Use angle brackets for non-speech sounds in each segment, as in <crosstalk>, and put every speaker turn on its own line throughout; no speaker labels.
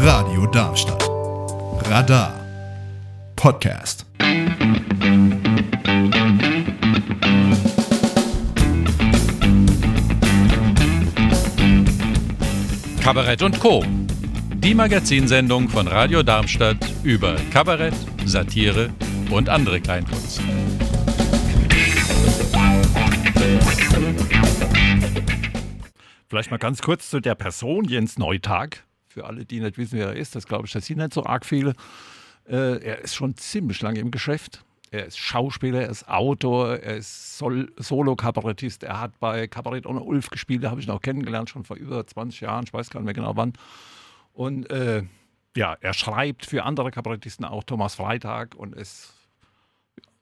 Radio Darmstadt. Radar. Podcast.
Kabarett und Co. Die Magazinsendung von Radio Darmstadt über Kabarett, Satire und andere Kleinkunst. Vielleicht mal ganz kurz zu der Person Jens Neutag. Für alle, die nicht wissen, wer er ist, das glaube ich, das sind nicht so arg viele. Äh, er ist schon ziemlich lange im Geschäft. Er ist Schauspieler, er ist Autor, er ist Sol Solo-Kabarettist. Er hat bei Kabarett ohne Ulf gespielt, da habe ich ihn auch kennengelernt, schon vor über 20 Jahren, ich weiß gar nicht mehr genau wann. Und äh, ja, er schreibt für andere Kabarettisten, auch Thomas Freitag, und ist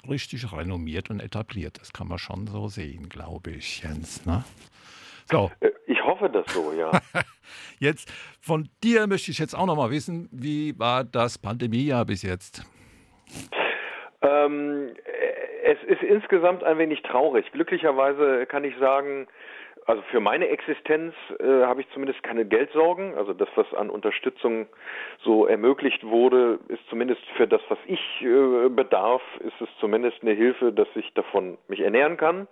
richtig renommiert und etabliert. Das kann man schon so sehen, glaube ich, Jens. Ne?
So. Äh, ich hoffe das so, ja. <laughs>
jetzt von dir möchte ich jetzt auch noch mal wissen, wie war das Pandemiejahr bis jetzt?
Ähm, es ist insgesamt ein wenig traurig. Glücklicherweise kann ich sagen, also für meine Existenz äh, habe ich zumindest keine Geldsorgen. Also das, was an Unterstützung so ermöglicht wurde, ist zumindest für das, was ich äh, bedarf, ist es zumindest eine Hilfe, dass ich davon mich ernähren kann.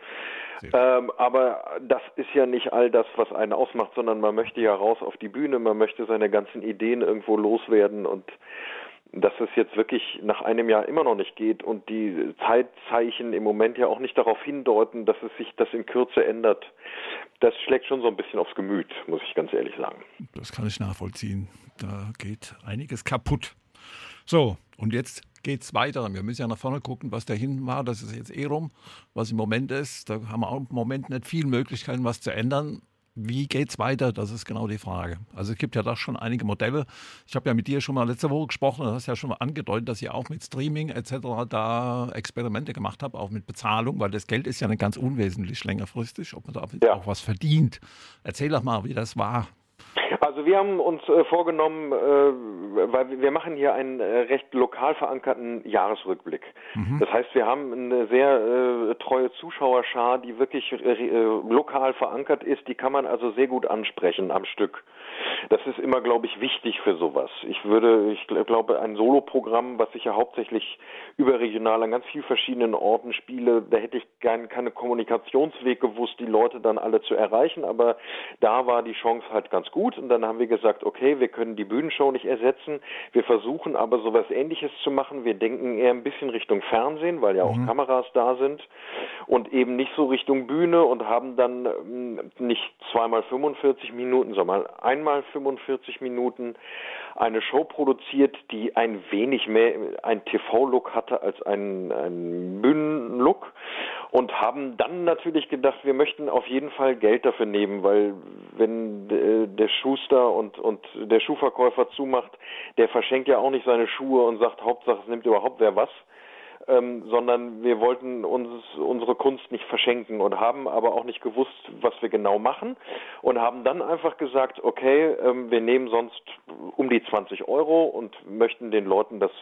Ähm, aber das ist ja nicht all das, was einen ausmacht, sondern man möchte ja raus auf die Bühne, man möchte seine ganzen Ideen irgendwo loswerden und dass es jetzt wirklich nach einem Jahr immer noch nicht geht und die Zeitzeichen im Moment ja auch nicht darauf hindeuten, dass es sich das in Kürze ändert, das schlägt schon so ein bisschen aufs Gemüt, muss ich ganz ehrlich sagen.
Das kann ich nachvollziehen. Da geht einiges kaputt. So, und jetzt geht es weiter. Wir müssen ja nach vorne gucken, was da hinten war. Das ist jetzt eh rum, was im Moment ist. Da haben wir auch im Moment nicht viele Möglichkeiten, was zu ändern. Wie geht es weiter? Das ist genau die Frage. Also es gibt ja doch schon einige Modelle. Ich habe ja mit dir schon mal letzte Woche gesprochen, du hast ja schon mal angedeutet, dass ihr auch mit Streaming etc. da Experimente gemacht habt, auch mit Bezahlung, weil das Geld ist ja nicht ganz unwesentlich längerfristig, ob man da ja. auch was verdient. Erzähl doch mal, wie das war.
Also wir haben uns äh, vorgenommen, äh, weil wir machen hier einen äh, recht lokal verankerten Jahresrückblick. Mhm. Das heißt, wir haben eine sehr äh, treue Zuschauerschar, die wirklich äh, lokal verankert ist. Die kann man also sehr gut ansprechen am Stück. Das ist immer, glaube ich, wichtig für sowas. Ich würde, ich glaube, ein Soloprogramm, was ich ja hauptsächlich überregional an ganz vielen verschiedenen Orten spiele, da hätte ich gern keine Kommunikationsweg gewusst, die Leute dann alle zu erreichen. Aber da war die Chance halt ganz gut. Und dann haben wir gesagt, okay, wir können die Bühnenshow nicht ersetzen. Wir versuchen aber sowas ähnliches zu machen. Wir denken eher ein bisschen Richtung Fernsehen, weil ja auch mhm. Kameras da sind und eben nicht so Richtung Bühne und haben dann ähm, nicht zweimal 45 Minuten, sondern einmal 45 Minuten eine Show produziert, die ein wenig mehr ein TV-Look hatte als ein, ein Bühnenlook und haben dann natürlich gedacht, wir möchten auf jeden Fall Geld dafür nehmen, weil wenn äh, der Schuster und, und der Schuhverkäufer zumacht, der verschenkt ja auch nicht seine Schuhe und sagt, Hauptsache es nimmt überhaupt wer was. Ähm, sondern wir wollten uns unsere Kunst nicht verschenken und haben aber auch nicht gewusst, was wir genau machen und haben dann einfach gesagt, okay, ähm, wir nehmen sonst um die 20 Euro und möchten den Leuten das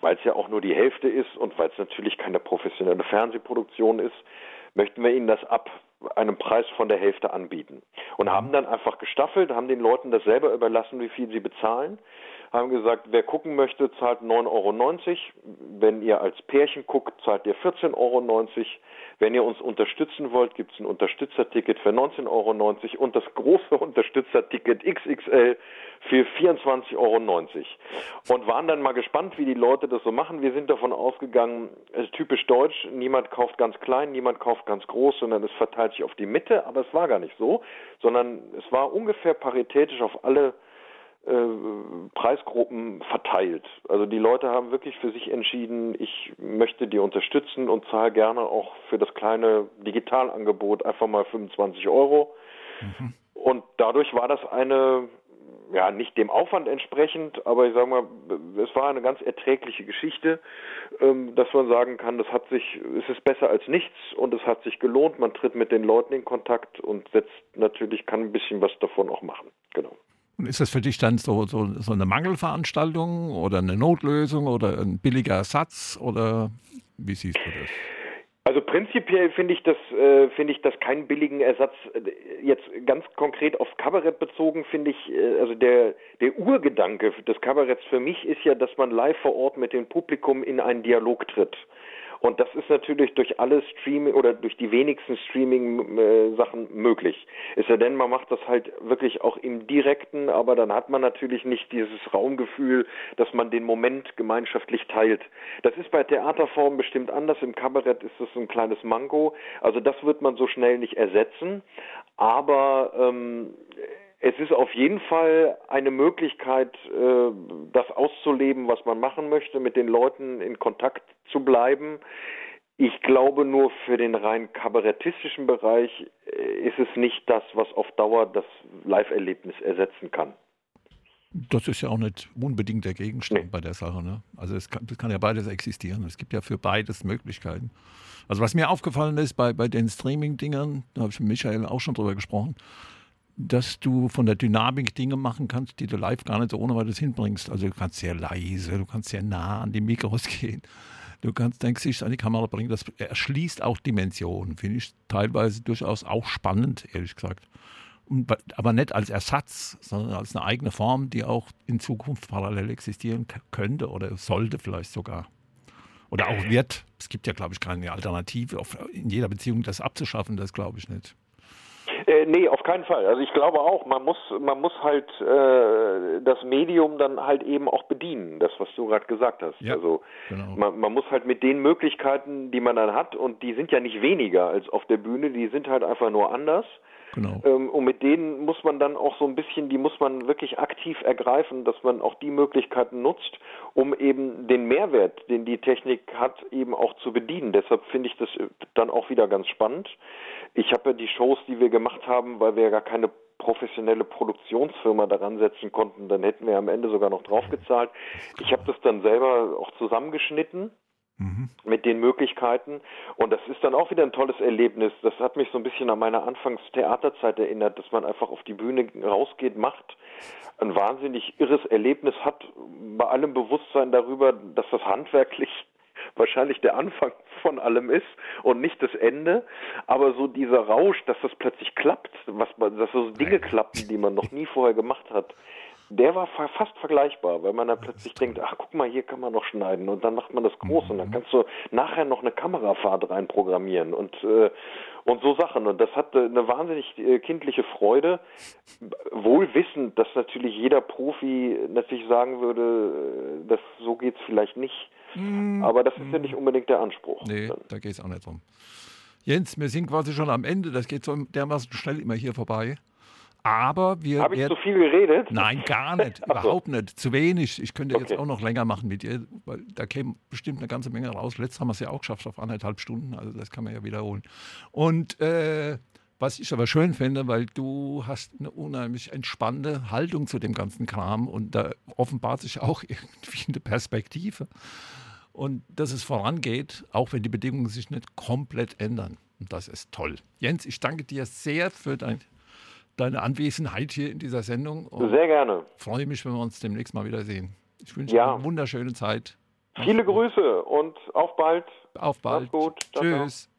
weil es ja auch nur die Hälfte ist und weil es natürlich keine professionelle Fernsehproduktion ist, möchten wir ihnen das ab einem Preis von der Hälfte anbieten. Und haben dann einfach gestaffelt, haben den Leuten das selber überlassen, wie viel sie bezahlen haben gesagt, wer gucken möchte, zahlt 9,90 Euro. Wenn ihr als Pärchen guckt, zahlt ihr 14,90 Euro. Wenn ihr uns unterstützen wollt, gibt es ein Unterstützerticket für 19,90 Euro und das große <laughs> Unterstützerticket XXL für 24,90 Euro. Und waren dann mal gespannt, wie die Leute das so machen. Wir sind davon ausgegangen, es ist typisch deutsch, niemand kauft ganz klein, niemand kauft ganz groß, sondern es verteilt sich auf die Mitte, aber es war gar nicht so, sondern es war ungefähr paritätisch auf alle Preisgruppen verteilt. Also die Leute haben wirklich für sich entschieden, ich möchte die unterstützen und zahle gerne auch für das kleine Digitalangebot einfach mal 25 Euro. Mhm. Und dadurch war das eine, ja, nicht dem Aufwand entsprechend, aber ich sage mal, es war eine ganz erträgliche Geschichte, ähm, dass man sagen kann, das hat sich, es ist besser als nichts und es hat sich gelohnt. Man tritt mit den Leuten in Kontakt und setzt natürlich, kann ein bisschen was davon auch machen. Genau.
Und ist das für dich dann so, so, so eine Mangelveranstaltung oder eine Notlösung oder ein billiger Ersatz oder wie siehst du das?
Also prinzipiell finde ich das äh, finde ich das keinen billigen Ersatz. Jetzt ganz konkret auf Kabarett bezogen finde ich äh, also der der Urgedanke des Kabaretts für mich ist ja, dass man live vor Ort mit dem Publikum in einen Dialog tritt. Und das ist natürlich durch alle Streaming oder durch die wenigsten Streaming-Sachen möglich. Ist ja denn, man macht das halt wirklich auch im Direkten, aber dann hat man natürlich nicht dieses Raumgefühl, dass man den Moment gemeinschaftlich teilt. Das ist bei Theaterformen bestimmt anders. Im Kabarett ist das ein kleines Mango. Also das wird man so schnell nicht ersetzen. Aber ähm, es ist auf jeden Fall eine Möglichkeit, äh, das auszuleben, was man machen möchte, mit den Leuten in Kontakt zu bleiben. Ich glaube nur für den rein kabarettistischen Bereich äh, ist es nicht das, was auf Dauer das Live-Erlebnis ersetzen kann.
Das ist ja auch nicht unbedingt der Gegenstand nee. bei der Sache. Ne? Also es kann, kann ja beides existieren. Es gibt ja für beides Möglichkeiten. Also was mir aufgefallen ist bei, bei den Streaming-Dingern, da habe ich mit Michael auch schon drüber gesprochen, dass du von der Dynamik Dinge machen kannst, die du live gar nicht so ohne weiteres hinbringst. Also du kannst sehr leise, du kannst sehr nah an die Mikros <laughs> gehen. Du kannst dein Gesicht an die Kamera bringen. Das erschließt auch Dimensionen. Finde ich teilweise durchaus auch spannend, ehrlich gesagt. aber nicht als Ersatz, sondern als eine eigene Form, die auch in Zukunft parallel existieren könnte oder sollte vielleicht sogar. Oder auch wird. Es gibt ja, glaube ich, keine Alternative. In jeder Beziehung das abzuschaffen, das glaube ich nicht.
Äh, nee, auf keinen Fall. Also ich glaube auch, man muss, man muss halt äh, das Medium dann halt eben auch bedienen, das, was du gerade gesagt hast. Ja, also genau. man, man muss halt mit den Möglichkeiten, die man dann hat, und die sind ja nicht weniger als auf der Bühne, die sind halt einfach nur anders. Genau. Ähm, und mit denen muss man dann auch so ein bisschen, die muss man wirklich aktiv ergreifen, dass man auch die Möglichkeiten nutzt, um eben den Mehrwert, den die Technik hat, eben auch zu bedienen. Deshalb finde ich das dann auch wieder ganz spannend. Ich habe ja die Shows, die wir gemacht haben, weil wir ja gar keine professionelle Produktionsfirma daran setzen konnten, dann hätten wir am Ende sogar noch draufgezahlt. Ich habe das dann selber auch zusammengeschnitten mhm. mit den Möglichkeiten und das ist dann auch wieder ein tolles Erlebnis. Das hat mich so ein bisschen an meine Anfangstheaterzeit erinnert, dass man einfach auf die Bühne rausgeht, macht, ein wahnsinnig irres Erlebnis hat, bei allem Bewusstsein darüber, dass das handwerklich <laughs> wahrscheinlich der Anfang von allem ist und nicht das Ende. Aber so dieser Rausch, dass das plötzlich klappt, was man, dass so Dinge klappen, die man noch nie vorher gemacht hat, der war fast vergleichbar, weil man dann plötzlich denkt, ach guck mal, hier kann man noch schneiden und dann macht man das groß und dann mhm. kannst du nachher noch eine Kamerafahrt reinprogrammieren und äh, und so Sachen und das hat eine wahnsinnig äh, kindliche Freude, wohl wissend, dass natürlich jeder Profi natürlich sagen würde, äh, das so geht's vielleicht nicht. Mm, Aber das ist ja nicht unbedingt der Anspruch.
Nee, dann. da geht es auch nicht drum. Jens, wir sind quasi schon am Ende. Das geht so dermaßen schnell immer hier vorbei. Aber wir.
Habe ich zu viel geredet?
Nein, gar <laughs> nicht. Überhaupt nicht. Zu wenig. Ich könnte okay. jetzt auch noch länger machen mit dir, weil da käme bestimmt eine ganze Menge raus. Letztes haben wir es ja auch geschafft auf anderthalb Stunden. Also das kann man ja wiederholen. Und äh, was ich aber schön finde, weil du hast eine unheimlich entspannte Haltung zu dem ganzen Kram und da offenbart sich auch <laughs> irgendwie eine Perspektive und dass es vorangeht, auch wenn die Bedingungen sich nicht komplett ändern. Und das ist toll. Jens, ich danke dir sehr für dein, deine Anwesenheit hier in dieser Sendung.
Sehr gerne.
Freue mich, wenn wir uns demnächst mal wiedersehen. Ich wünsche ja. dir eine wunderschöne Zeit.
Viele Grüße und auf bald.
Auf bald.
Mach's gut.
Tschüss. Ciao.